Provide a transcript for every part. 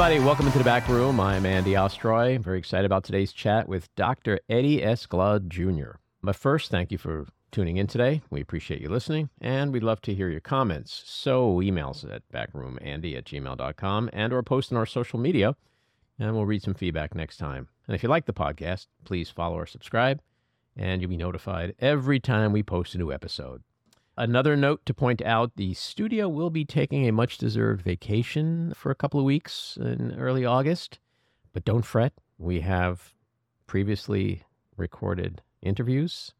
Everybody, welcome into the back room. I'm Andy Ostroy. I'm very excited about today's chat with Dr. Eddie S. Glaude Jr. But first, thank you for tuning in today. We appreciate you listening, and we'd love to hear your comments. So email us at backroomandy at gmail.com and or post on our social media, and we'll read some feedback next time. And if you like the podcast, please follow or subscribe, and you'll be notified every time we post a new episode. Another note to point out the studio will be taking a much deserved vacation for a couple of weeks in early August. But don't fret, we have previously recorded interviews.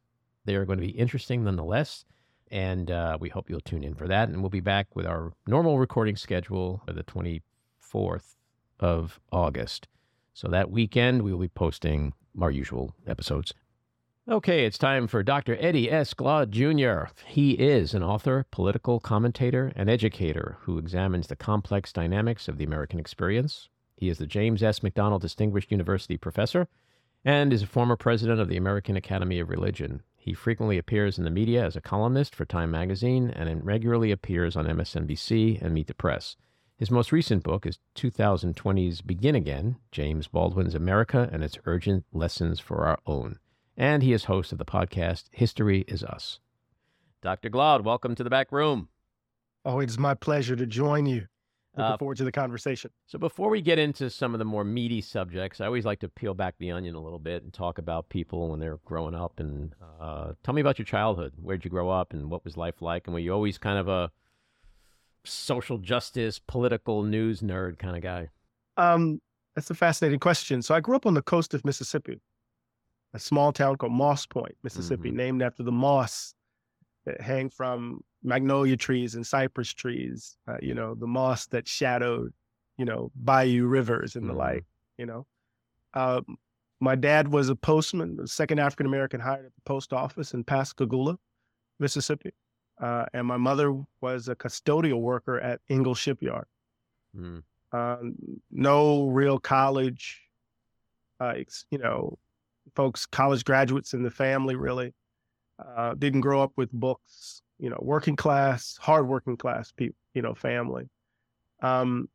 They are going to be interesting nonetheless. And uh, we hope you'll tune in for that. And we'll be back with our normal recording schedule for the 24th of August. So that weekend, we will be posting our usual episodes. Okay, it's time for Dr. Eddie S. Glaude Jr. He is an author, political commentator, and educator who examines the complex dynamics of the American experience. He is the James S. McDonnell Distinguished University Professor and is a former president of the American Academy of Religion. He frequently appears in the media as a columnist for Time magazine and regularly appears on MSNBC and Meet the Press. His most recent book is 2020's Begin Again James Baldwin's America and Its Urgent Lessons for Our Own and he is host of the podcast History is Us. Dr. Glaude, welcome to the back room. Oh, it's my pleasure to join you. Looking uh, forward to the conversation. So, before we get into some of the more meaty subjects, I always like to peel back the onion a little bit and talk about people when they're growing up. And uh, tell me about your childhood. Where'd you grow up, and what was life like? And were you always kind of a social justice, political news nerd kind of guy? Um, that's a fascinating question. So, I grew up on the coast of Mississippi a small town called Moss Point, Mississippi, mm-hmm. named after the moss that hang from magnolia trees and cypress trees. Uh, you know, the moss that shadowed, you know, bayou rivers and mm-hmm. the like. You know, uh, my dad was a postman, the second African American hired at the post office in Pascagoula, Mississippi, uh, and my mother was a custodial worker at Ingalls Shipyard. Mm. no real college, uh, you know, folks, college graduates in the family, really. Uh, didn't grow up with books, you know, working class, hard working class people, you know, family. Um,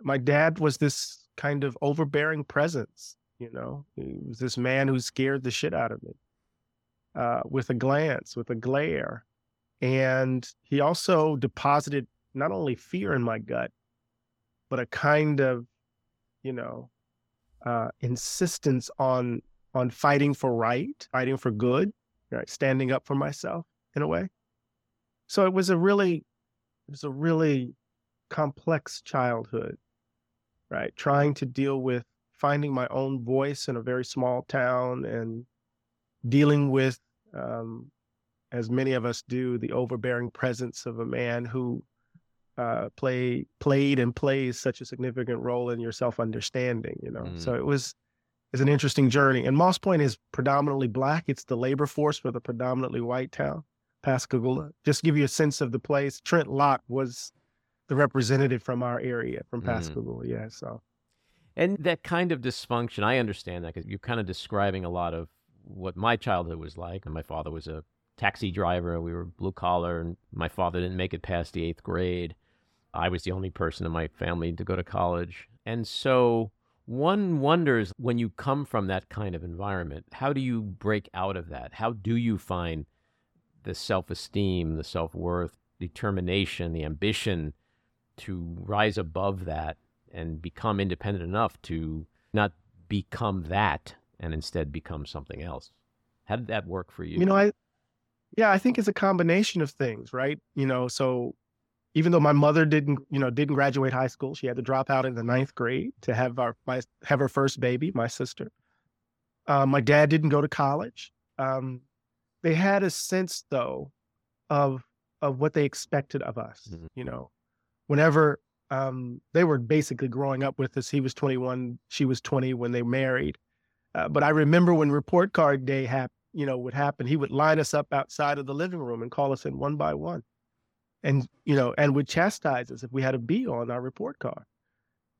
my dad was this kind of overbearing presence, you know, he was this man who scared the shit out of me uh, with a glance, with a glare. And he also deposited not only fear in my gut, but a kind of, you know, uh, insistence on on fighting for right, fighting for good, right, standing up for myself in a way. So it was a really, it was a really complex childhood, right? Trying to deal with finding my own voice in a very small town and dealing with, um, as many of us do, the overbearing presence of a man who uh, play played and plays such a significant role in your self understanding. You know, mm. so it was is an interesting journey. And Moss Point is predominantly black. It's the labor force for the predominantly white town, Pascagoula. Just to give you a sense of the place, Trent Lott was the representative from our area, from mm-hmm. Pascagoula. Mm. Yeah, so. And that kind of dysfunction, I understand that because you're kind of describing a lot of what my childhood was like. And my father was a taxi driver. We were blue collar, and my father didn't make it past the eighth grade. I was the only person in my family to go to college. And so one wonders when you come from that kind of environment, how do you break out of that? How do you find the self esteem, the self worth, determination, the ambition to rise above that and become independent enough to not become that and instead become something else? How did that work for you? You know, I, yeah, I think it's a combination of things, right? You know, so even though my mother didn't, you know, didn't graduate high school, she had to drop out in the ninth grade to have our my have her first baby, my sister. Uh, my dad didn't go to college. Um, they had a sense though of of what they expected of us. Mm-hmm. You know, whenever um, they were basically growing up with us, he was 21, she was 20 when they married. Uh, but I remember when report card day happened, you know, would happen, he would line us up outside of the living room and call us in one by one and you know, and would chastise us if we had a B on our report card.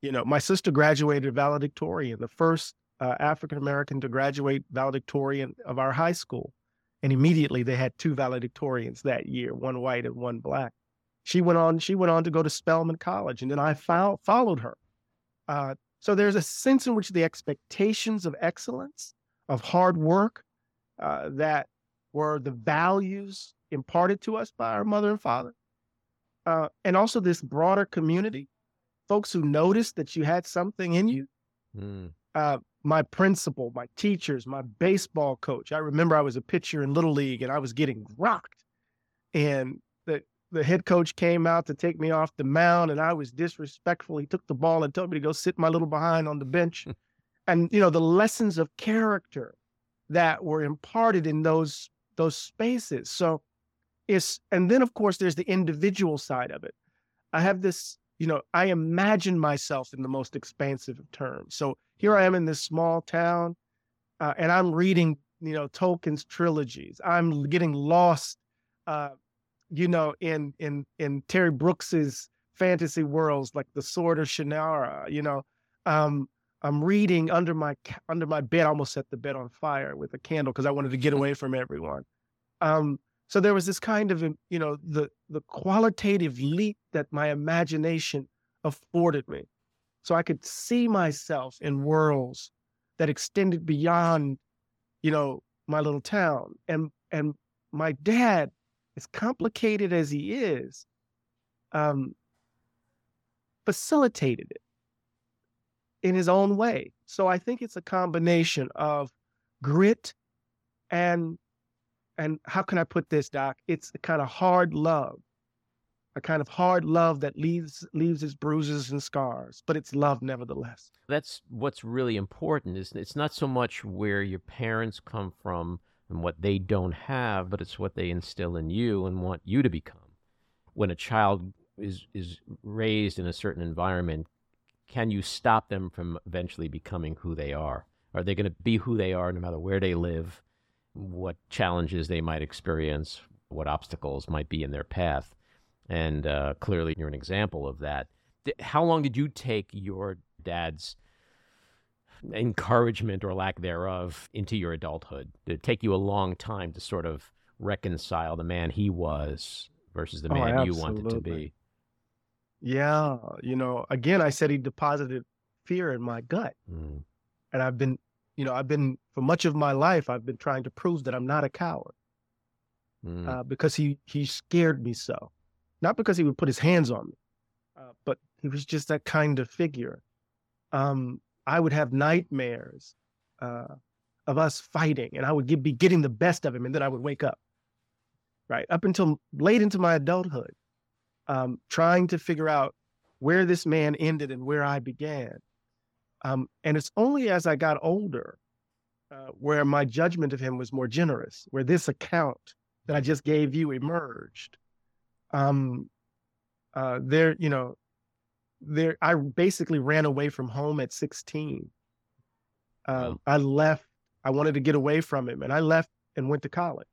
You know, my sister graduated valedictorian, the first uh, African American to graduate valedictorian of our high school, and immediately they had two valedictorians that year, one white and one black. She went on. She went on to go to Spelman College, and then I fo- followed her Uh, so there's a sense in which the expectations of excellence, of hard work, uh, that were the values imparted to us by our mother and father, uh, and also this broader community, folks who noticed that you had something in you. Mm. Uh, my principal, my teachers, my baseball coach. I remember I was a pitcher in Little League and I was getting rocked. And the, the head coach came out to take me off the mound and I was disrespectful. He took the ball and told me to go sit my little behind on the bench. and, you know, the lessons of character that were imparted in those those spaces. So it's and then of course there's the individual side of it. I have this, you know, I imagine myself in the most expansive of terms. So here I am in this small town, uh, and I'm reading, you know, Tolkien's trilogies. I'm getting lost, uh, you know, in in in Terry Brooks's fantasy worlds like the Sword of Shannara. You know, um, I'm reading under my under my bed. I almost set the bed on fire with a candle because I wanted to get away from everyone. Um, so there was this kind of, you know, the the qualitative leap that my imagination afforded me. So I could see myself in worlds that extended beyond, you know, my little town. And and my dad, as complicated as he is, um, facilitated it in his own way. So I think it's a combination of grit and and how can I put this, Doc? It's a kind of hard love a kind of hard love that leaves leaves its bruises and scars, but it's love nevertheless. That's what's really important. Is it's not so much where your parents come from and what they don't have, but it's what they instill in you and want you to become. When a child is is raised in a certain environment, can you stop them from eventually becoming who they are? Are they going to be who they are no matter where they live, what challenges they might experience, what obstacles might be in their path? and uh, clearly you're an example of that. How long did you take your dad's encouragement or lack thereof into your adulthood? Did it take you a long time to sort of reconcile the man he was versus the oh, man you wanted to be? Yeah, you know, again, I said he deposited fear in my gut, mm. and I've been, you know, I've been for much of my life, I've been trying to prove that I'm not a coward. Mm. Uh, because he he scared me so not because he would put his hands on me, uh, but he was just that kind of figure. Um, I would have nightmares uh, of us fighting, and I would get, be getting the best of him, and then I would wake up. Right up until late into my adulthood, um, trying to figure out where this man ended and where I began. Um, and it's only as I got older uh, where my judgment of him was more generous, where this account that I just gave you emerged um, uh, there, you know, there, I basically ran away from home at 16. Um, wow. I left, I wanted to get away from him and I left and went to college.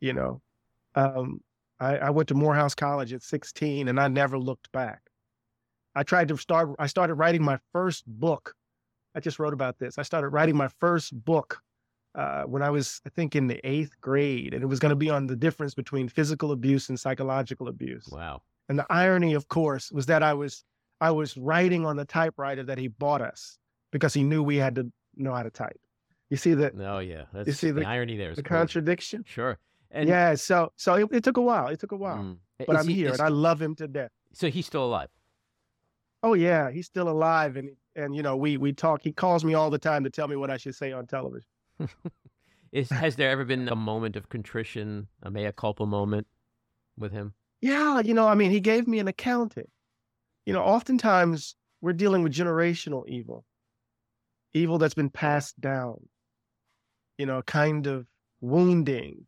You know, um, I, I went to Morehouse College at 16 and I never looked back. I tried to start, I started writing my first book. I just wrote about this. I started writing my first book uh, when I was, I think, in the eighth grade, and it was going to be on the difference between physical abuse and psychological abuse. Wow! And the irony, of course, was that I was I was writing on the typewriter that he bought us because he knew we had to know how to type. You see the? Oh yeah, That's, you see the, the irony there. The cool. contradiction. Sure. And yeah, so so it, it, took a while. It took a while, mm, but I'm he, here and I love him to death. So he's still alive. Oh yeah, he's still alive, and and you know we we talk. He calls me all the time to tell me what I should say on television. Is has there ever been a moment of contrition, a mea culpa moment with him? Yeah, you know, I mean, he gave me an accounting. You know, oftentimes we're dealing with generational evil, evil that's been passed down. You know, a kind of wounding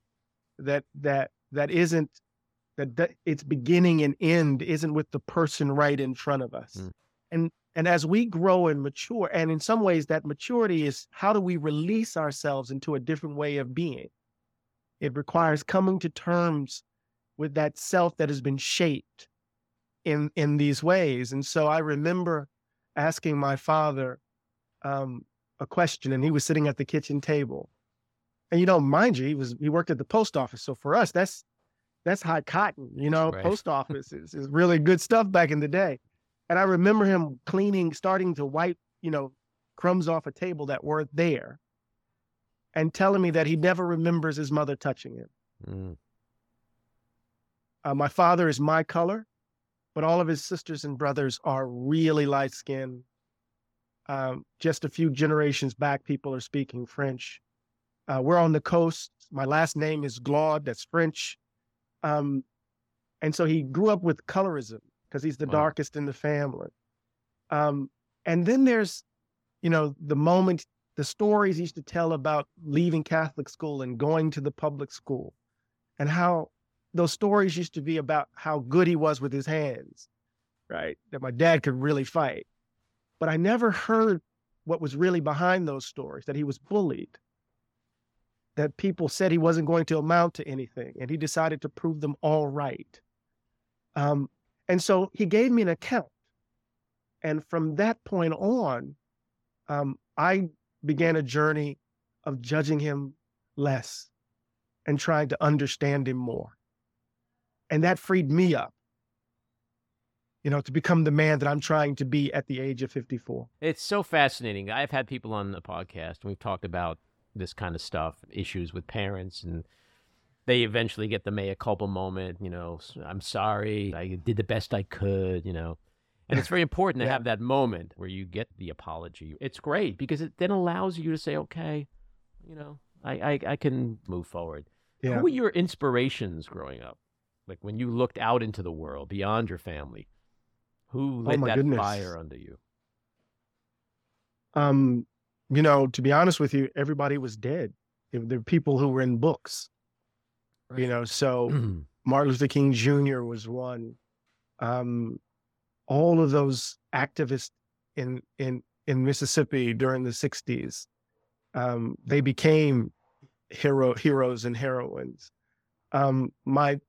that that that isn't that, that its beginning and end isn't with the person right in front of us. Mm. And and as we grow and mature, and in some ways, that maturity is how do we release ourselves into a different way of being? It requires coming to terms with that self that has been shaped in in these ways. And so I remember asking my father um, a question, and he was sitting at the kitchen table. And you know, mind you, he was he worked at the post office. So for us, that's that's high cotton. You know, right. post office is, is really good stuff back in the day. And I remember him cleaning, starting to wipe, you know, crumbs off a table that weren't there and telling me that he never remembers his mother touching him. Mm. Uh, my father is my color, but all of his sisters and brothers are really light skinned. Um, just a few generations back, people are speaking French. Uh, we're on the coast. My last name is Glaude, that's French. Um, and so he grew up with colorism because he's the wow. darkest in the family. Um, and then there's, you know, the moment, the stories he used to tell about leaving Catholic school and going to the public school and how those stories used to be about how good he was with his hands, right? That my dad could really fight. But I never heard what was really behind those stories that he was bullied, that people said he wasn't going to amount to anything, and he decided to prove them all right. Um, and so he gave me an account. And from that point on, um, I began a journey of judging him less and trying to understand him more. And that freed me up, you know, to become the man that I'm trying to be at the age of 54. It's so fascinating. I've had people on the podcast and we've talked about this kind of stuff, issues with parents and they eventually get the mea culpa moment, you know, I'm sorry, I did the best I could, you know. And it's very important to yeah. have that moment where you get the apology. It's great because it then allows you to say, okay, you know, I, I, I can move forward. Yeah. Who were your inspirations growing up? Like when you looked out into the world beyond your family, who oh lit oh that goodness. fire under you? Um, you know, to be honest with you, everybody was dead. There were people who were in books. Right. You know, so Martin Luther King Jr. was one. Um, all of those activists in in in Mississippi during the '60s, um, they became hero heroes and heroines. Um, my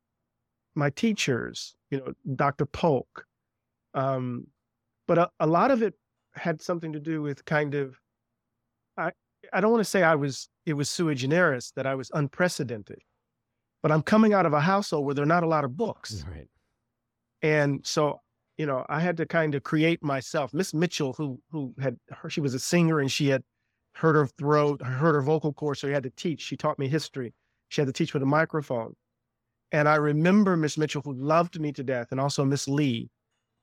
my teachers, you know, Dr. Polk, um, but a, a lot of it had something to do with kind of I I don't want to say I was it was sui generis that I was unprecedented but I'm coming out of a household where there are not a lot of books. Right. And so, you know, I had to kind of create myself. Miss Mitchell, who who had her, she was a singer and she had heard her throat, heard her vocal cords, so she had to teach. She taught me history. She had to teach with a microphone. And I remember Miss Mitchell, who loved me to death, and also Miss Lee.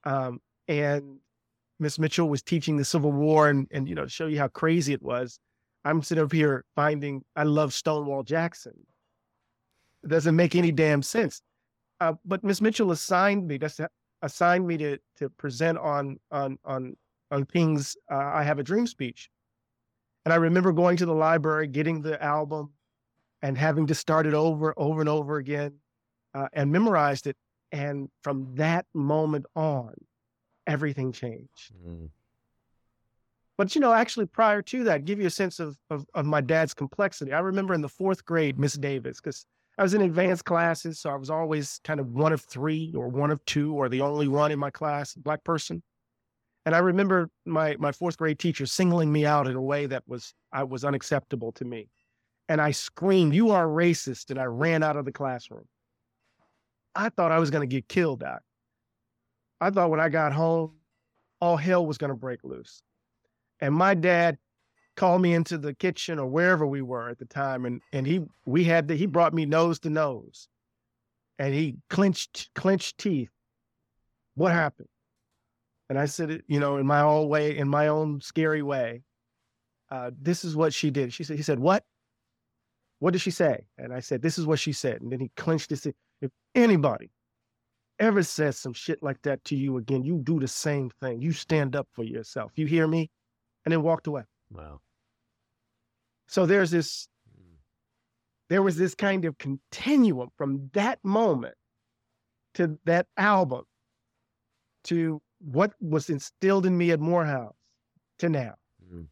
Um, and Miss Mitchell was teaching the Civil War, and and you know, show you how crazy it was. I'm sitting up here finding I love Stonewall Jackson it doesn't make any damn sense. Uh, but Miss Mitchell assigned me that's assigned me to to present on on on on King's uh, "I Have a Dream" speech, and I remember going to the library, getting the album, and having to start it over over and over again, uh, and memorized it. And from that moment on, everything changed. Mm. But you know, actually, prior to that, give you a sense of, of, of my dad's complexity. I remember in the fourth grade, Miss Davis, because I was in advanced classes, so I was always kind of one of three or one of two or the only one in my class, black person. And I remember my my fourth grade teacher singling me out in a way that was I was unacceptable to me. And I screamed, "You are racist!" and I ran out of the classroom. I thought I was going to get killed. Doc. I thought when I got home, all hell was going to break loose. And my dad called me into the kitchen or wherever we were at the time, and and he we had the, he brought me nose to nose, and he clenched clenched teeth. What happened? And I said, you know, in my own way, in my own scary way, uh, this is what she did. She said, he said, what? What did she say? And I said, this is what she said. And then he clenched his. If anybody ever says some shit like that to you again, you do the same thing. You stand up for yourself. You hear me? And then walked away. Wow. So there's this, mm. there was this kind of continuum from that moment to that album to what was instilled in me at Morehouse to now. Mm.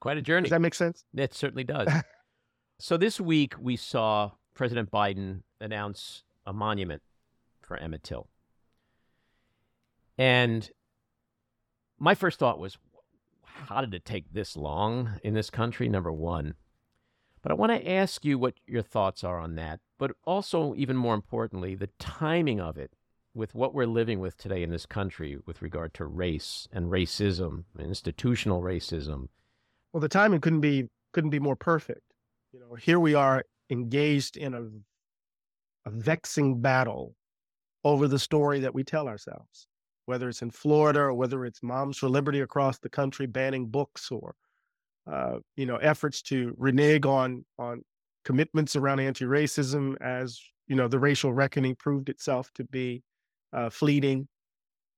Quite a journey. Does that make sense? It certainly does. so this week we saw President Biden announce a monument for Emmett Till. And my first thought was, how did it take this long in this country? Number one. But I want to ask you what your thoughts are on that, but also, even more importantly, the timing of it with what we're living with today in this country with regard to race and racism, institutional racism. Well, the timing couldn't be couldn't be more perfect. You know, here we are engaged in a a vexing battle over the story that we tell ourselves, whether it's in Florida or whether it's Moms for Liberty across the country banning books or uh, you know efforts to renege on on commitments around anti-racism as you know the racial reckoning proved itself to be uh, fleeting.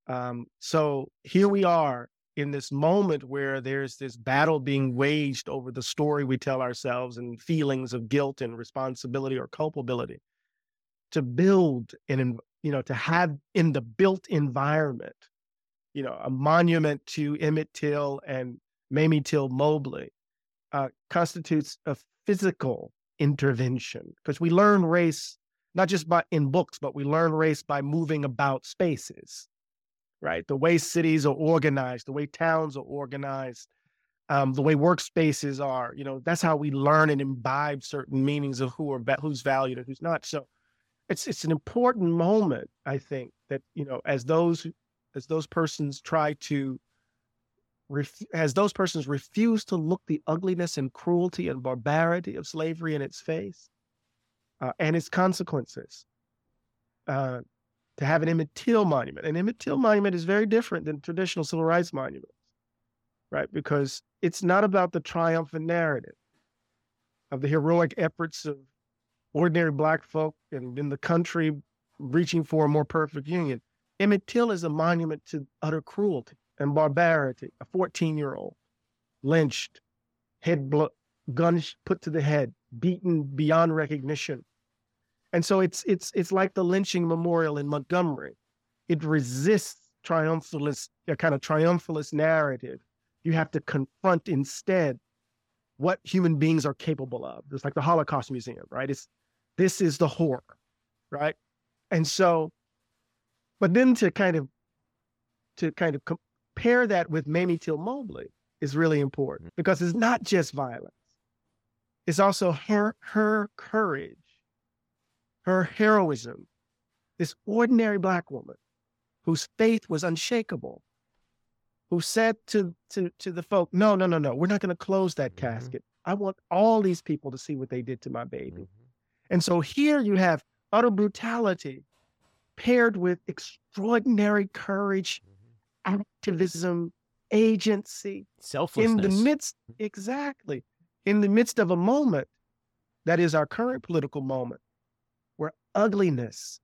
Um, so here we are in this moment where there's this battle being waged over the story we tell ourselves and feelings of guilt and responsibility or culpability to build and you know to have in the built environment you know a monument to emmett till and mamie till mobley uh, constitutes a physical intervention because we learn race not just by in books but we learn race by moving about spaces right? The way cities are organized the way towns are organized um, the way workspaces are you know that's how we learn and imbibe certain meanings of who are who's valued and who's not. So it's it's an important moment i think that you know as those as those persons try to ref, as those persons refuse to look the ugliness and cruelty and barbarity of slavery in its face uh, and its consequences uh, to have an Emmett Till monument. An Emmett Till monument is very different than traditional civil rights monuments, right? Because it's not about the triumphant narrative of the heroic efforts of ordinary black folk and in the country reaching for a more perfect union. Emmett Till is a monument to utter cruelty and barbarity. A 14 year old lynched, head blo- put to the head, beaten beyond recognition. And so it's it's it's like the lynching memorial in Montgomery. It resists triumphalist, a kind of triumphalist narrative. You have to confront instead what human beings are capable of. It's like the Holocaust Museum, right? It's this is the horror, right? And so, but then to kind of to kind of compare that with Mamie Till Mobley is really important because it's not just violence. It's also her her courage, her heroism. This ordinary black woman whose faith was unshakable, who said to to to the folk, "No, no, no, no, we're not going to close that mm-hmm. casket. I want all these people to see what they did to my baby." And so here you have utter brutality paired with extraordinary courage, mm-hmm. activism, agency, selflessness. In the midst, exactly, in the midst of a moment that is our current political moment, where ugliness,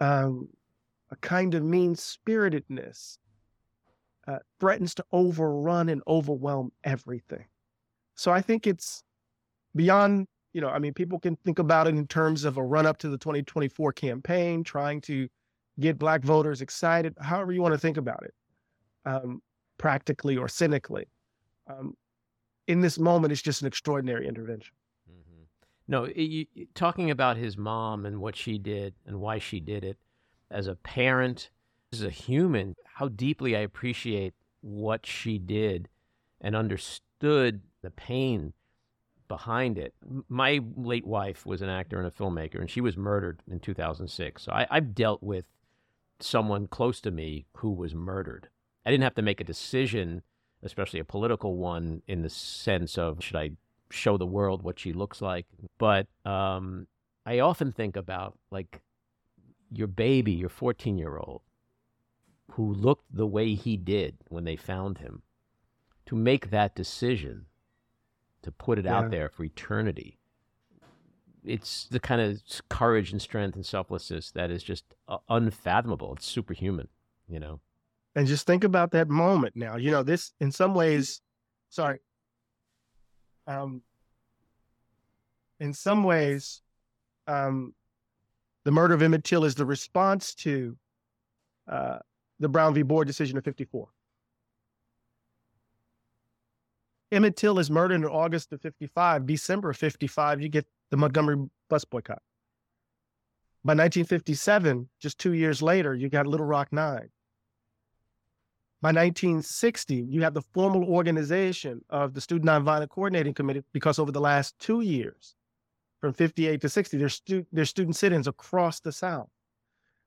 um, a kind of mean spiritedness, uh, threatens to overrun and overwhelm everything. So I think it's beyond you know, I mean, people can think about it in terms of a run up to the 2024 campaign, trying to get black voters excited, however you want to think about it, um, practically or cynically. Um, in this moment, it's just an extraordinary intervention. Mm-hmm. No, you, talking about his mom and what she did and why she did it as a parent, as a human, how deeply I appreciate what she did and understood the pain behind it. My late wife was an actor and a filmmaker, and she was murdered in 2006. So I, I've dealt with someone close to me who was murdered. I didn't have to make a decision, especially a political one, in the sense of should I show the world what she looks like. But um, I often think about like your baby, your 14 year old, who looked the way he did when they found him, to make that decision to put it yeah. out there for eternity. It's the kind of courage and strength and selflessness that is just uh, unfathomable. It's superhuman, you know. And just think about that moment now. You know, this in some ways, sorry. Um, in some ways, um, the murder of Emmett Till is the response to uh, the Brown v. Board decision of 54. Emmett Till is murdered in August of 55. December of 55, you get the Montgomery bus boycott. By 1957, just two years later, you got Little Rock Nine. By 1960, you have the formal organization of the Student Nonviolent Coordinating Committee because over the last two years, from 58 to 60, there's, stu- there's student sit ins across the South.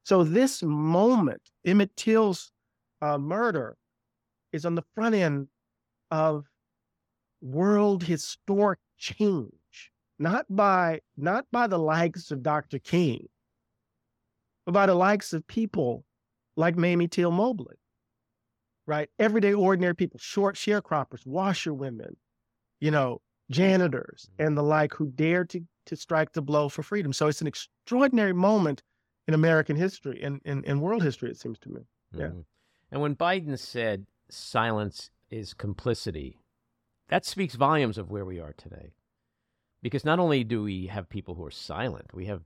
So this moment, Emmett Till's uh, murder, is on the front end of world historic change, not by not by the likes of Dr. King, but by the likes of people like Mamie Till Mobley, right? Everyday ordinary people, short sharecroppers, washerwomen, you know, janitors mm-hmm. and the like who dared to to strike the blow for freedom. So it's an extraordinary moment in American history and in, in, in, world history, it seems to me. Yeah. Mm-hmm. And when Biden said silence is complicity, that speaks volumes of where we are today. Because not only do we have people who are silent, we have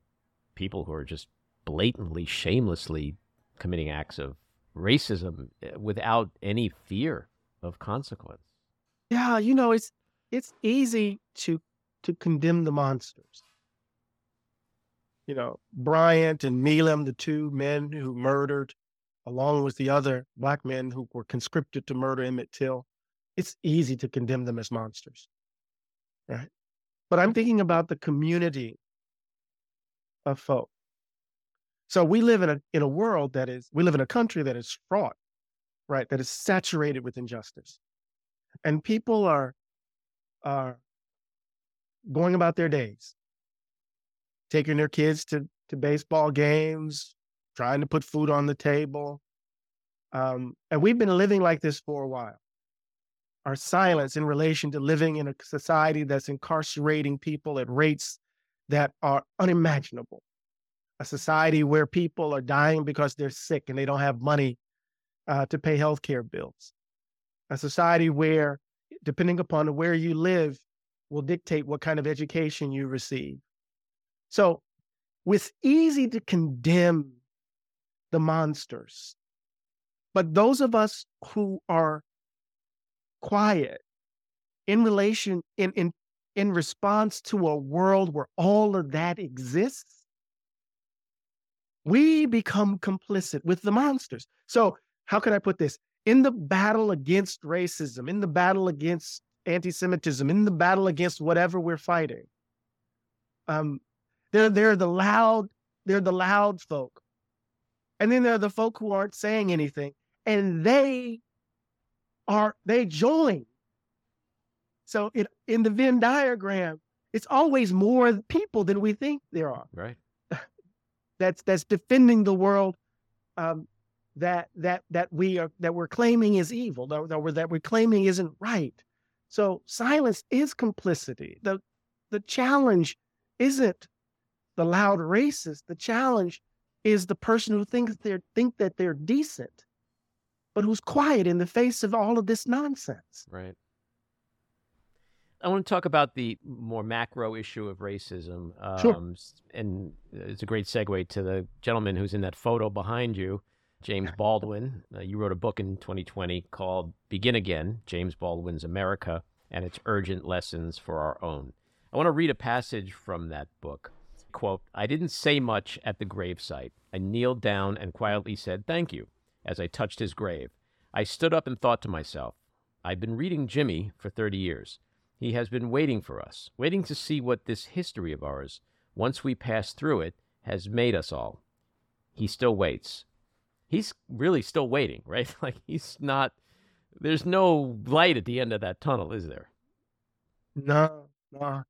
people who are just blatantly, shamelessly committing acts of racism eh, without any fear of consequence. Yeah, you know, it's it's easy to to condemn the monsters. You know, Bryant and Milam, the two men who murdered, along with the other black men who were conscripted to murder Emmett Till, it's easy to condemn them as monsters. Right. But I'm thinking about the community of folk. So we live in a in a world that is we live in a country that is fraught, right? That is saturated with injustice. And people are are going about their days, taking their kids to, to baseball games, trying to put food on the table. Um, and we've been living like this for a while. Our silence in relation to living in a society that's incarcerating people at rates that are unimaginable. A society where people are dying because they're sick and they don't have money uh, to pay healthcare bills. A society where, depending upon where you live, will dictate what kind of education you receive. So it's easy to condemn the monsters. But those of us who are quiet in relation, in, in, in response to a world where all of that exists, we become complicit with the monsters. So, how can I put this? In the battle against racism, in the battle against anti Semitism, in the battle against whatever we're fighting. Um, they're, they're the loud, they're the loud folk. And then there are the folk who aren't saying anything, and they are, they join. So it, in the Venn diagram, it's always more people than we think there are. Right. that's that's defending the world um, that that that we are that we're claiming is evil, that, that we're that we're claiming isn't right. So silence is complicity. The the challenge isn't the loud racist. The challenge is the person who thinks they think that they're decent, but who's quiet in the face of all of this nonsense. Right. I want to talk about the more macro issue of racism. Um, sure. And it's a great segue to the gentleman who's in that photo behind you. James Baldwin. Uh, you wrote a book in 2020 called Begin Again James Baldwin's America and its Urgent Lessons for Our Own. I want to read a passage from that book. Quote, I didn't say much at the gravesite. I kneeled down and quietly said thank you as I touched his grave. I stood up and thought to myself, I've been reading Jimmy for 30 years. He has been waiting for us, waiting to see what this history of ours, once we pass through it, has made us all. He still waits he's really still waiting, right? Like he's not. There's no light at the end of that tunnel, is there? No, no.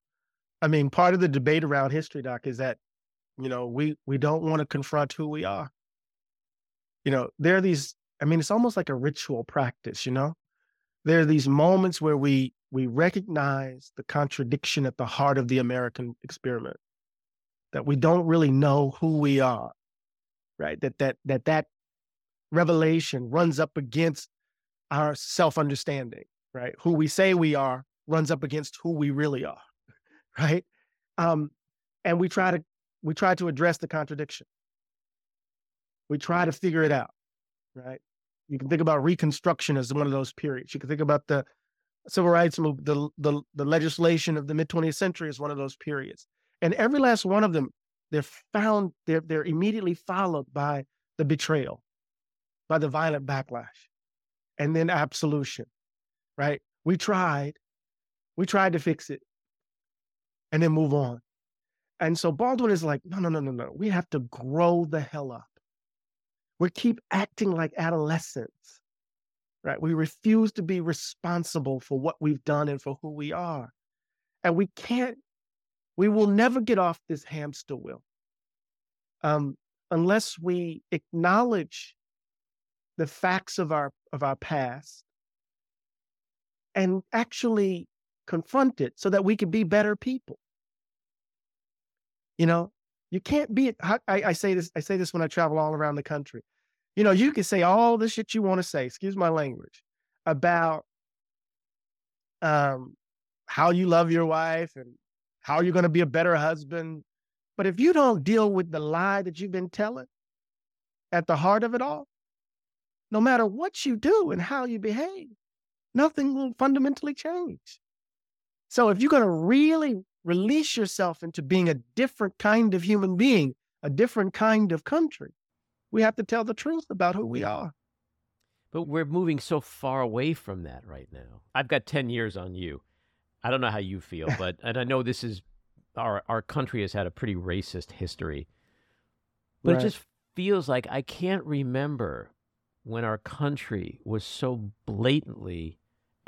I mean, part of the debate around history, doc, is that you know we we don't want to confront who we are. You know, there are these. I mean, it's almost like a ritual practice. You know, there are these moments where we we recognize the contradiction at the heart of the American experiment. That we don't really know who we are, right? That that that that revelation runs up against our self understanding, right? Who we say we are runs up against who we really are, right? Um, and we try to we try to address the contradiction. We try to figure it out, right? You can think about Reconstruction as one of those periods. You can think about the civil rights movement, the, the, the legislation of the mid 20th century is one of those periods. And every last one of them, they're found, they're, they're immediately followed by the betrayal, by the violent backlash and then absolution, right? We tried, we tried to fix it and then move on. And so Baldwin is like, no, no, no, no, no. We have to grow the hell up. We keep acting like adolescents, right? We refuse to be responsible for what we've done and for who we are. And we can't, we will never get off this hamster wheel um, unless we acknowledge the facts of our of our past and actually confront it so that we can be better people. You know, you can't be. I, I say this. I say this when I travel all around the country. You know, you can say all the shit you want to say. Excuse my language about um, how you love your wife and how you're going to be a better husband. But if you don't deal with the lie that you've been telling at the heart of it all, no matter what you do and how you behave, nothing will fundamentally change. So if you're going to really release yourself into being a different kind of human being, a different kind of country, we have to tell the truth about who we are. But we're moving so far away from that right now. I've got 10 years on you. I don't know how you feel, but and I know this is our our country has had a pretty racist history. But right. it just feels like I can't remember when our country was so blatantly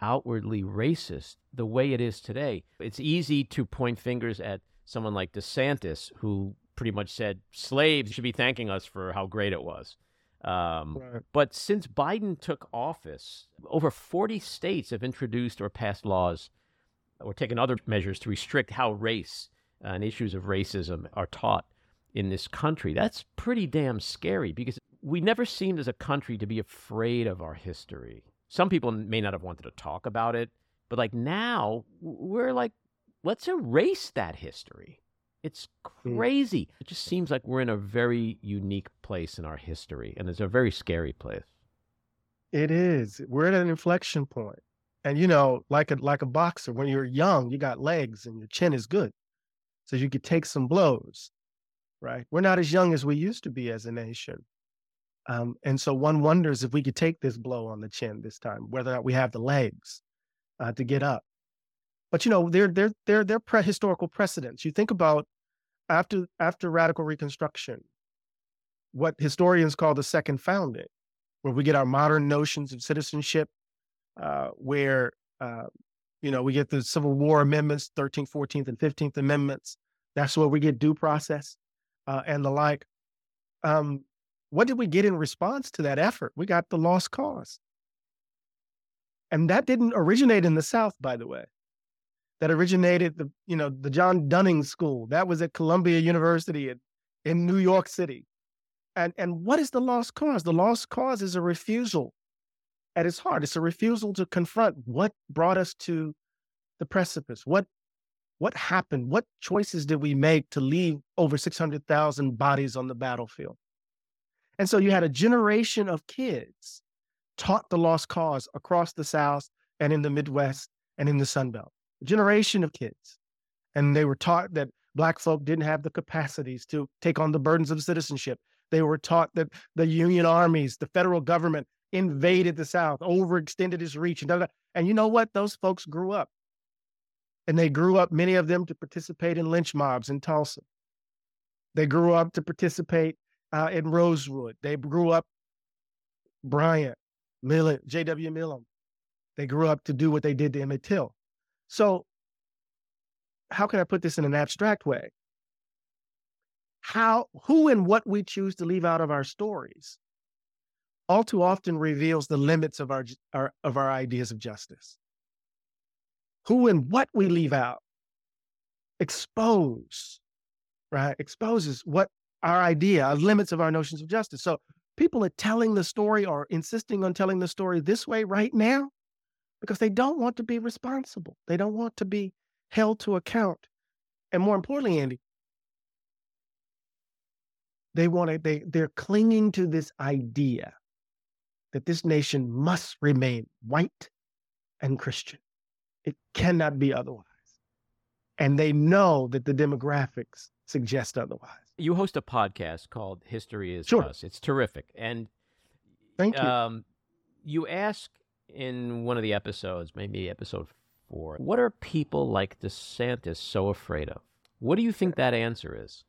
outwardly racist the way it is today. It's easy to point fingers at someone like DeSantis, who pretty much said slaves should be thanking us for how great it was. Um, right. But since Biden took office, over 40 states have introduced or passed laws or taken other measures to restrict how race uh, and issues of racism are taught in this country. That's pretty damn scary because we never seemed as a country to be afraid of our history. Some people may not have wanted to talk about it, but like now we're like, let's erase that history. It's hmm. crazy. It just seems like we're in a very unique place in our history, and it's a very scary place. It is. We're at an inflection point. And you know, like a like a boxer, when you're young, you got legs and your chin is good. So you could take some blows. Right? We're not as young as we used to be as a nation. Um, and so one wonders if we could take this blow on the chin this time, whether or not we have the legs uh, to get up. But you know, they're they're they're they're pre- historical precedents. You think about after after radical reconstruction, what historians call the second founding, where we get our modern notions of citizenship, uh, where uh, you know we get the Civil War amendments, 13th, 14th, and 15th amendments. That's where we get due process uh, and the like. Um, what did we get in response to that effort? We got the lost cause. And that didn't originate in the South, by the way. That originated the, you know, the John Dunning School. That was at Columbia University in, in New York City. And and what is the lost cause? The lost cause is a refusal at its heart. It's a refusal to confront what brought us to the precipice. What what happened? What choices did we make to leave over 600,000 bodies on the battlefield? And so you had a generation of kids taught the lost cause across the South and in the Midwest and in the Sun Belt. Generation of kids. And they were taught that Black folk didn't have the capacities to take on the burdens of citizenship. They were taught that the Union armies, the federal government invaded the South, overextended its reach. And, and you know what? Those folks grew up. And they grew up, many of them, to participate in lynch mobs in Tulsa. They grew up to participate uh, in Rosewood. They grew up, Bryant, Milam, J.W. Milam. They grew up to do what they did to Emmett Till. So, how can I put this in an abstract way? How, who, and what we choose to leave out of our stories all too often reveals the limits of our, our of our ideas of justice. Who and what we leave out expose, right? Exposes what our idea, limits of our notions of justice. So people are telling the story or insisting on telling the story this way right now because they don't want to be responsible. They don't want to be held to account. And more importantly, Andy, they want to, they, they're clinging to this idea that this nation must remain white and Christian. It cannot be otherwise. And they know that the demographics suggest otherwise. You host a podcast called History is sure. Us. It's terrific. And thank you. Um, you ask in one of the episodes, maybe episode four, what are people like DeSantis so afraid of? What do you think that answer is?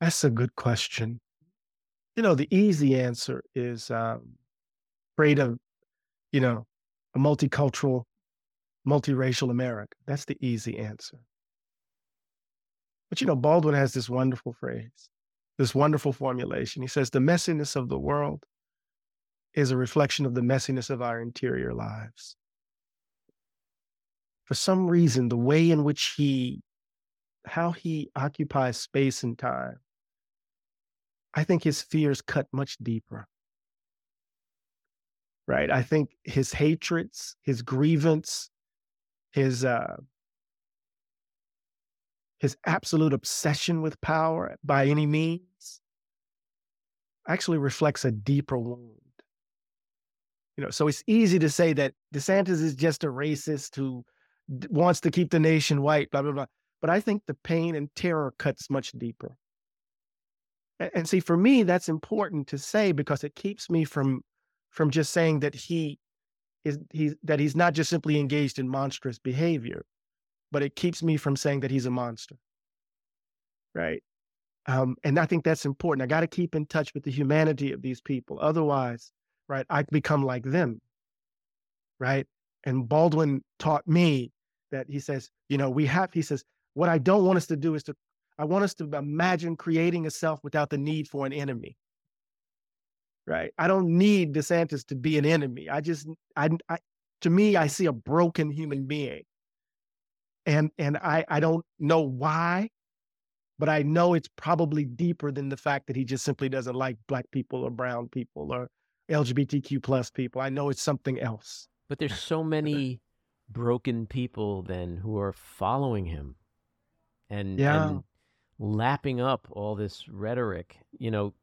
That's a good question. You know, the easy answer is um, afraid of, you know, a multicultural, multiracial America. That's the easy answer. But you know, Baldwin has this wonderful phrase, this wonderful formulation. He says, The messiness of the world is a reflection of the messiness of our interior lives. For some reason, the way in which he, how he occupies space and time, I think his fears cut much deeper. Right? I think his hatreds, his grievance, his uh, his absolute obsession with power by any means actually reflects a deeper wound. You know, so it's easy to say that DeSantis is just a racist who wants to keep the nation white, blah, blah, blah. But I think the pain and terror cuts much deeper. And, and see, for me, that's important to say because it keeps me from from just saying that he is he's that he's not just simply engaged in monstrous behavior, but it keeps me from saying that he's a monster. Right. Um, and I think that's important. I got to keep in touch with the humanity of these people. Otherwise, right, I become like them. Right. And Baldwin taught me that he says, you know, we have, he says, what I don't want us to do is to, I want us to imagine creating a self without the need for an enemy. Right. I don't need DeSantis to be an enemy. I just, I, I to me, I see a broken human being. And, and I, I don't know why, but I know it's probably deeper than the fact that he just simply doesn't like black people or brown people or LGBTQ plus people. I know it's something else. But there's so many broken people then who are following him and, yeah. and lapping up all this rhetoric. You know,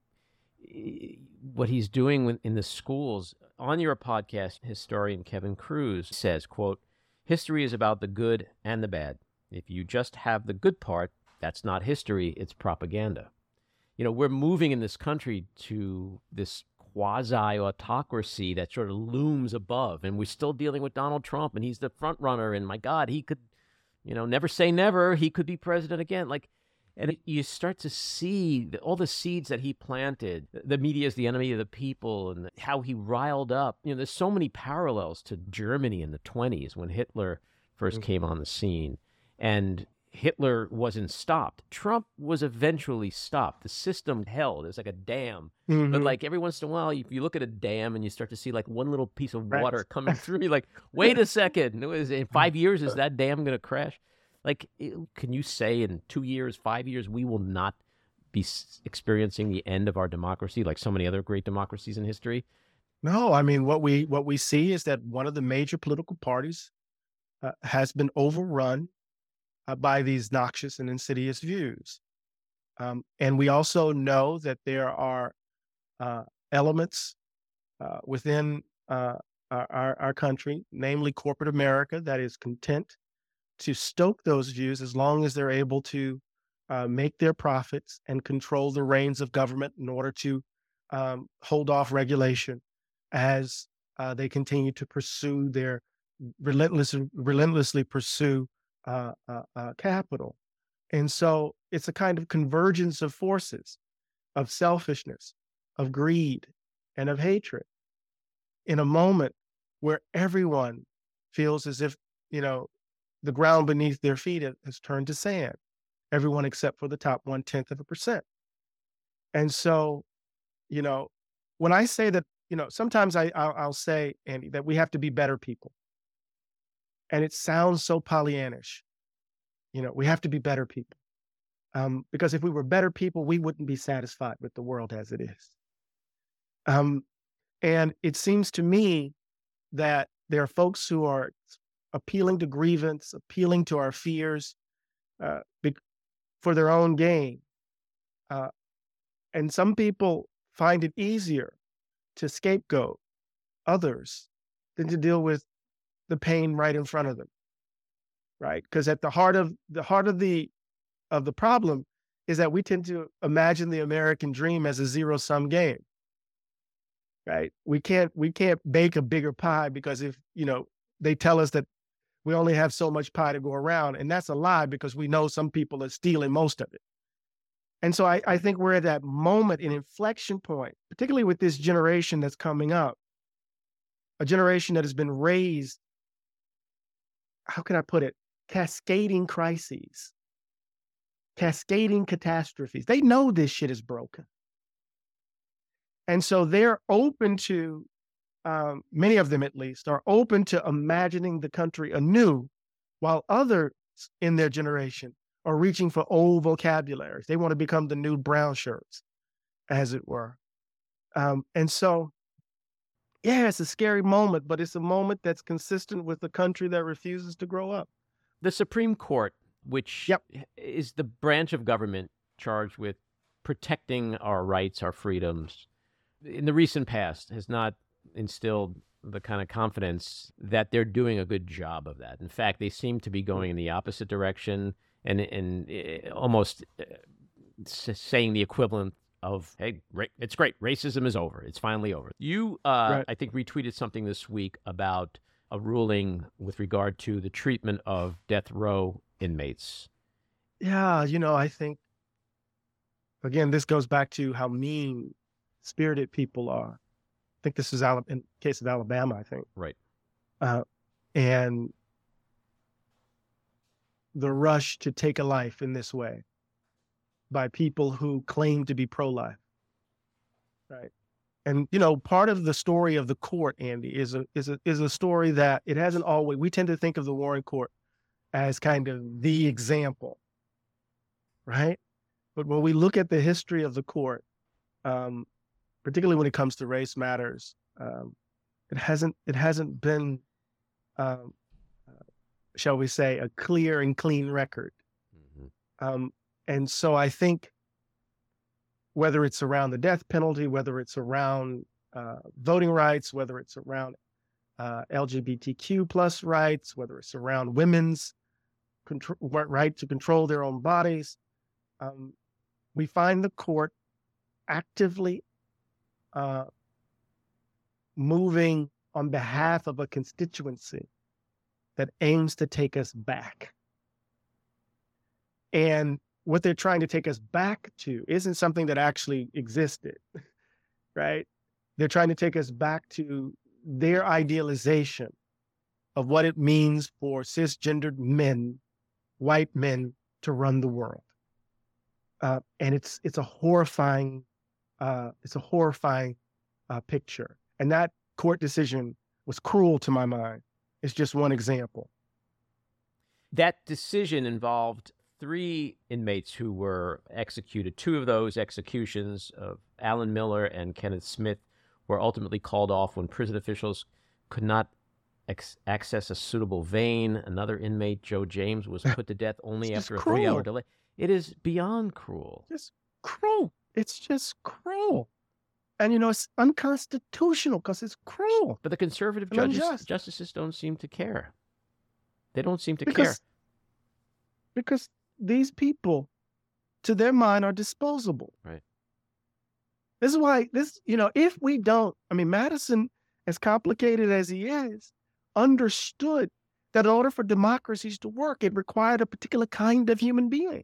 what he's doing in the schools. On your podcast, historian Kevin Kruse says, quote, history is about the good and the bad. If you just have the good part, that's not history, it's propaganda. You know, we're moving in this country to this quasi autocracy that sort of looms above. And we're still dealing with Donald Trump, and he's the front runner. And my God, he could, you know, never say never. He could be president again. Like, and it, you start to see the, all the seeds that he planted. The media is the enemy of the people, and how he riled up. You know, there's so many parallels to Germany in the 20s when Hitler 1st mm-hmm. came on the scene. And Hitler wasn't stopped. Trump was eventually stopped. The system held. It's like a dam. Mm-hmm. But like every once in a while, if you look at a dam and you start to see like one little piece of water right. coming through, you're like, wait a second. In five years, is that dam going to crash? Like, can you say in two years, five years, we will not be experiencing the end of our democracy like so many other great democracies in history? No, I mean what we what we see is that one of the major political parties uh, has been overrun uh, by these noxious and insidious views. Um, and we also know that there are uh, elements uh, within uh, our, our country, namely corporate America, that is content to stoke those views as long as they're able to uh, make their profits and control the reins of government in order to um, hold off regulation as uh, they continue to pursue their relentless, relentlessly pursue uh, uh, uh, capital. And so it's a kind of convergence of forces, of selfishness, of greed, and of hatred in a moment where everyone feels as if, you know, the ground beneath their feet has turned to sand, everyone except for the top one tenth of a percent. And so, you know, when I say that, you know, sometimes I, I'll, I'll say, Andy, that we have to be better people. And it sounds so Pollyannish. You know, we have to be better people. Um, because if we were better people, we wouldn't be satisfied with the world as it is. Um, and it seems to me that there are folks who are appealing to grievance, appealing to our fears uh, be- for their own gain. Uh, and some people find it easier to scapegoat others than to deal with the pain right in front of them right? Because at the heart of the heart of the of the problem is that we tend to imagine the american dream as a zero sum game right? We can't we can't bake a bigger pie because if you know they tell us that we only have so much pie to go around and that's a lie because we know some people are stealing most of it. And so I, I think we're at that moment, an inflection point, particularly with this generation that's coming up, a generation that has been raised, how can I put it, cascading crises, cascading catastrophes. They know this shit is broken. And so they're open to, um, many of them at least, are open to imagining the country anew, while others in their generation are reaching for old vocabularies. They want to become the new brown shirts, as it were. Um, and so, yeah, it's a scary moment, but it's a moment that's consistent with a country that refuses to grow up. The Supreme Court, which Yep. is the branch of government charged with protecting our rights, our freedoms, in the recent past has not instilled the kind of confidence that they're doing a good job of that. In fact, they seem to be going in the opposite direction and and eh, almost eh, saying the equivalent of hey ra- it's great racism is over it's finally over you uh, Right. i think retweeted something this week about a ruling with regard to the treatment of death row inmates Yeah, you know, I think, again, this goes back to how mean spirited people are. I think this is Ala- in case of Alabama, I think. Right. Uh, and the rush to take a life in this way by people who claim to be pro-life. Right. And you know, part of the story of the court, Andy, is a is a is a story that it hasn't always. We tend to think of the Warren Court as kind of the example, right? But when we look at the history of the court, um, particularly when it comes to race matters, um, it hasn't it hasn't been, um, uh, shall we say, a clear and clean record. Um, and so I think whether it's around the death penalty, whether it's around uh, voting rights, whether it's around uh, LGBTQ plus rights, whether it's around women's right to control their own bodies, um, we find the court actively uh, moving on behalf of a constituency that aims to take us back. And what they're trying to take us back to isn't something that actually existed, right? They're trying to take us back to their idealization of what it means for cisgendered men, white men, to run the world. Uh, and it's it's a horrifying, uh, it's a horrifying uh, picture. And that court decision was cruel to my mind. It's just one example. that decision involved three inmates who were executed. Two of those executions of Alan Miller and Kenneth Smith were ultimately called off when prison officials could not ex- access a suitable vein. Another inmate, Joe James, was put to death only after a three hour delay. It is beyond cruel. Just cruel. It's just cruel. And you know, it's unconstitutional because it's cruel. But the conservative judges, justices don't seem to care. They don't seem to care. Because, because these people, to their mind, are disposable. Right. This is why this, you know, if we don't, I mean, Madison, as complicated as he is, understood that in order for democracies to work, it required a particular kind of human being.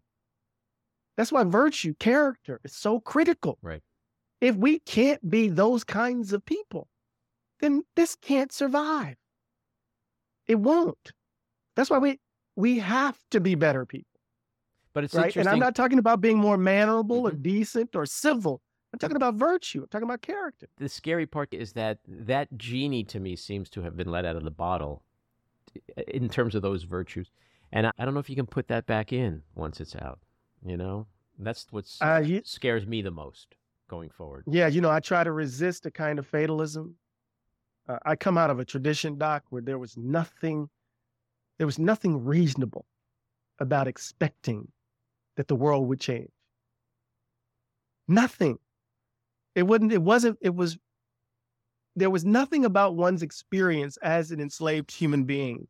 That's why virtue, character is so critical. Right. If we can't be those kinds of people, then this can't survive. It won't. That's why we we have to be better people, But it's right? interesting. And I'm not talking about being more mannerable or Mhm. decent or civil. I'm talking about virtue. I'm talking about character. the scary part is that that genie to me seems to have been let out of the bottle in terms of those virtues and i, I don't know if you can put that back in once it's out you know that's what Uh, scares me the most going forward yeah, you know, I try to resist a kind of fatalism. Uh, I come out of a tradition, Doc, where there was nothing, there was nothing reasonable about expecting that the world would change. Nothing. It wouldn't. It wasn't. It was. There was nothing about one's experience as an enslaved human being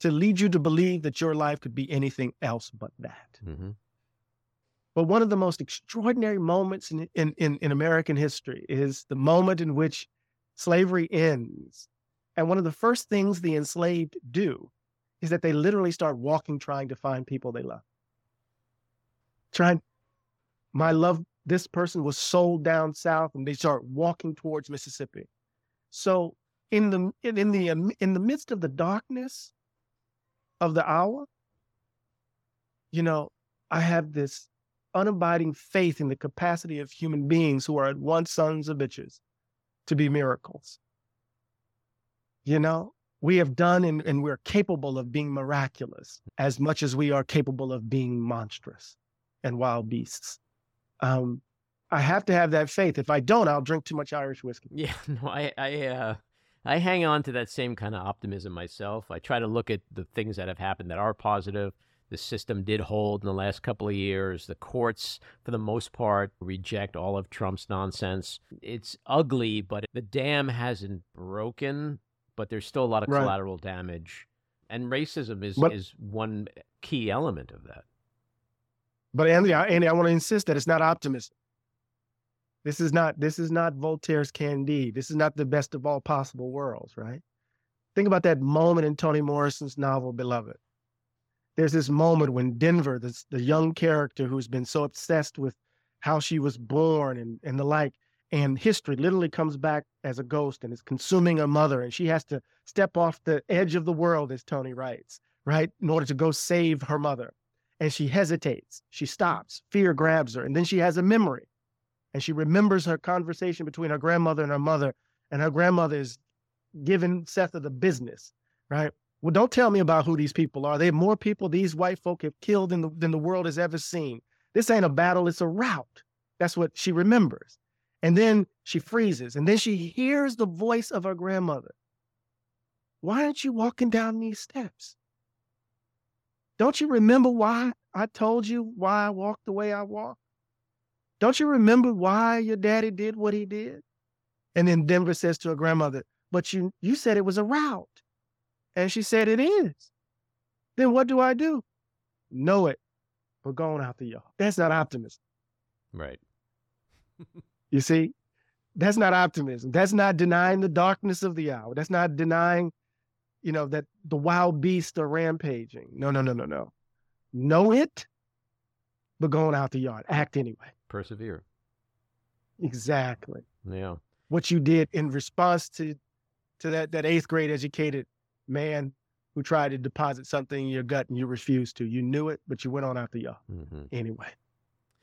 to lead you to believe that your life could be anything else but that. Mm-hmm. But one of the most extraordinary moments in, in, in, in American history is the moment in which slavery ends. And one of the first things the enslaved do is that they literally start walking, trying to find people they love. Trying, my love, this person was sold down south and they start walking towards Mississippi. So in the in, the um, in the midst of the darkness of the hour, you know, I have this unabiding faith in the capacity of human beings who are at once sons of bitches to be miracles. You know, we have done and, and we're capable of being miraculous as much as we are capable of being monstrous and wild beasts. Um, I have to have that faith. If I don't, I'll drink too much Irish whiskey. Yeah, no, I, I, uh, I hang on to that same kind of optimism myself. I try to look at the things that have happened that are positive. The system did hold in the last couple of years. The courts, for the most part, reject all of Trump's nonsense. It's ugly, but the dam hasn't broken, but there's still a lot of Right. collateral damage. And racism is, But- is one key element of that. But Andy, I, Andy, I want to insist that it's not optimism. This is not this is not Voltaire's Candide. This is not the best of all possible worlds, right? Think about that moment in Toni Morrison's novel Beloved. There's this moment when Denver, this, the young character who's been so obsessed with how she was born and, and the like, and history literally comes back as a ghost and is consuming her mother, and she has to step off the edge of the world, as Toni writes, right, in order to go save her mother and she hesitates. She stops. Fear grabs her. And then she has a memory. And she remembers her conversation between her grandmother and her mother. And her grandmother is giving Sethe the business, right? Well, don't tell me about who these people are. They have more people these white folk have killed the, than the world has ever seen. This ain't a battle, it's a rout. That's what she remembers. And then she freezes. And then she hears the voice of her grandmother. Why aren't you walking down these steps? Don't you remember why I told you why I walked the way I walked? Don't you remember why your daddy did what he did? And then Denver says to her grandmother, But you you said it was a rout. And she said it is. Then what do I do? Know it. We're going out the yard. That's not optimism. Right. You see? That's not optimism. That's not denying the darkness of the hour. That's not denying, you know, that the wild beasts are rampaging. No, no, no, no, no. Know it, but going out the yard. Act anyway. Persevere. Exactly. Yeah. What you did in response to to that that eighth grade educated man who tried to deposit something in your gut and you refused to. You knew it, but you went on out the yard hmm anyway.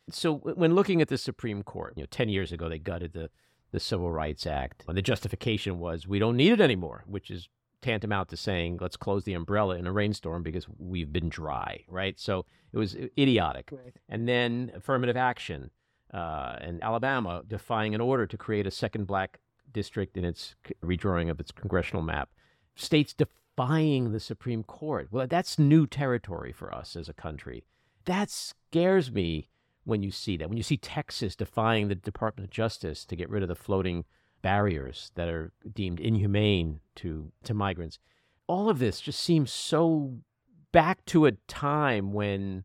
So when looking at the Supreme Court, you know, 10 years ago they gutted the, the Civil Rights Act. And the justification was we don't need it anymore, which is tantamount to saying let's close the umbrella in a rainstorm because we've been dry, right? So it was i- idiotic. And then affirmative action uh, and Alabama defying an order to create a second black district in its redrawing of its congressional map. States defying the Supreme Court. Well, that's new territory for us as a country. That scares me when you see that. When you see Texas defying the Department of Justice to get rid of the floating barriers that are deemed inhumane to, to migrants. All of this just seems so back to a time when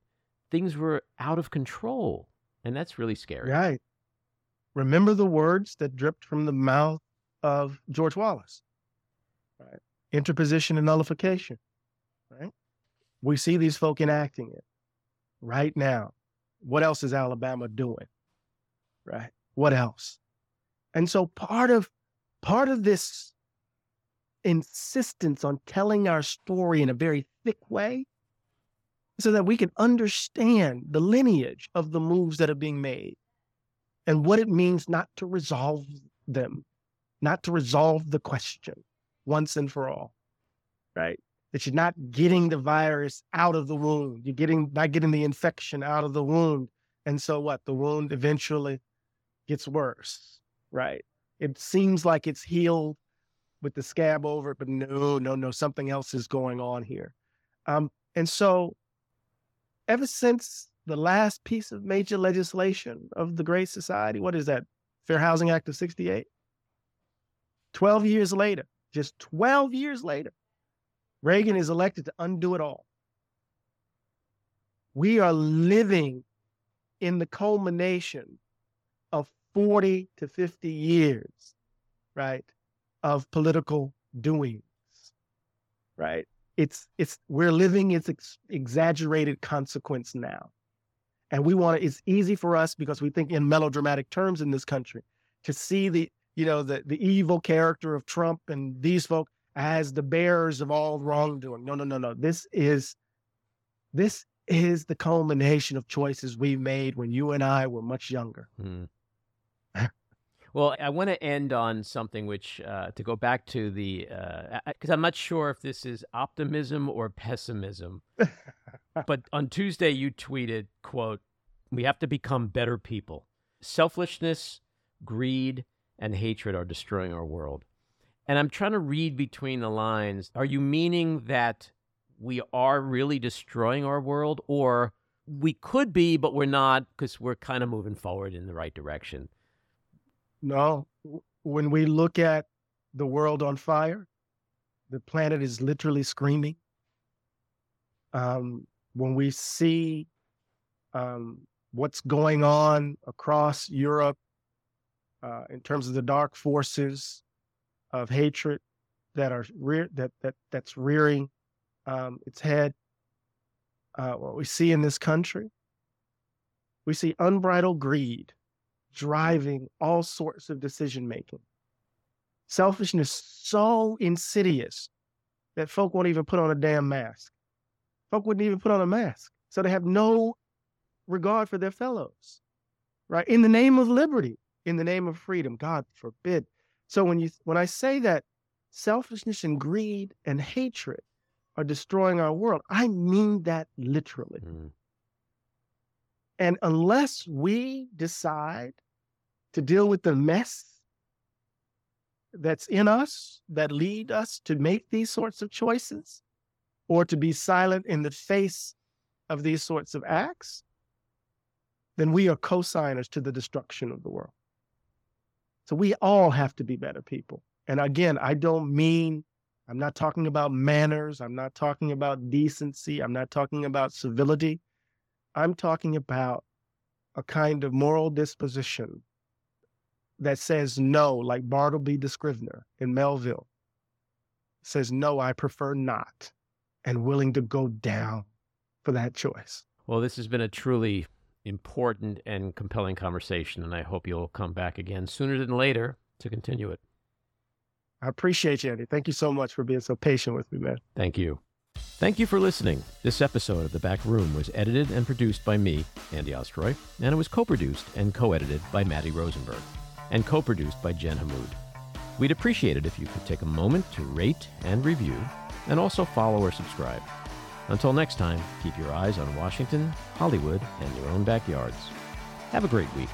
things were out of control. And that's really scary. Right. Remember the words that dripped from the mouth of George Wallace. Right. Interposition and nullification. Right. We see these folk enacting it right now. What else is Alabama doing? Right. What else? And so part of part of this insistence on telling our story in a very thick way so that we can understand the lineage of the moves that are being made and what it means not to resolve them, not to resolve the question once and for all, right? That you're not getting the virus out of the wound. You're getting not getting the infection out of the wound. And so what? The wound eventually gets worse, right? It seems like it's healed with the scab over it, but no, no, no, something else is going on here. Um, and so ever since the last piece of major legislation of the Great Society, what is that? Fair Housing Act of 68? 12 years later, just 12 years later, Reagan is elected to undo it all. We are living in the culmination of 40 to 50 years, right, of political doings, right? It's it's we're living its ex- exaggerated consequence now. And we want to, it's easy for us because we think in melodramatic terms in this country to see the, you know, the, the evil character of Trump and these folk as the bearers of all wrongdoing. No, no, no, no. This is, this is the culmination of choices we made when you and I were much younger. Hmm. Well, I want to end on something which, uh, to go back to the, because uh, I'm not sure if this is optimism or pessimism, but on Tuesday you tweeted, "quote We have to become better people. Selfishness, greed, and hatred are destroying our world." And I'm trying to read between the lines. Are you meaning that we are really destroying our world, or we could be, but we're not because we're kind of moving forward in the right direction? No. When we look at the world on fire, the planet is literally screaming. Um, when we see um, what's going on across Europe uh, in terms of the dark forces of hatred that are rear that that that's rearing um, its head. Uh, what we see in this country, we see unbridled greed driving all sorts of decision making. Selfishness so insidious that folk won't even put on a damn mask. Folk wouldn't even put on a mask. So they have no regard for their fellows, right? In the name of liberty, in the name of freedom, God forbid. So when you when I say that selfishness and greed and hatred are destroying our world. I mean that literally. Mm. And unless we decide to deal with the mess that's in us that lead us to make these sorts of choices or to be silent in the face of these sorts of acts, then we are co-signers to the destruction of the world. So we all have to be better people. And again, I don't mean I'm not talking about manners. I'm not talking about decency. I'm not talking about civility. I'm talking about a kind of moral disposition that says no, like Bartleby the Scrivener in Melville says, no, I prefer not, and willing to go down for that choice. Well, this has been a truly important and compelling conversation, and I hope you'll come back again sooner than later to continue it. I appreciate you, Andy. Thank you so much for being so patient with me, man. Thank you. Thank you for listening. This episode of The Back Room was edited and produced by me, Andy Ostroy, and it was co produced and co edited by Matty Rosenberg, and co produced by Jen Hammoud. We'd appreciate it if you could take a moment to rate and review, and also follow or subscribe. Until next time, keep your eyes on Washington, Hollywood, and your own backyards. Have a great week.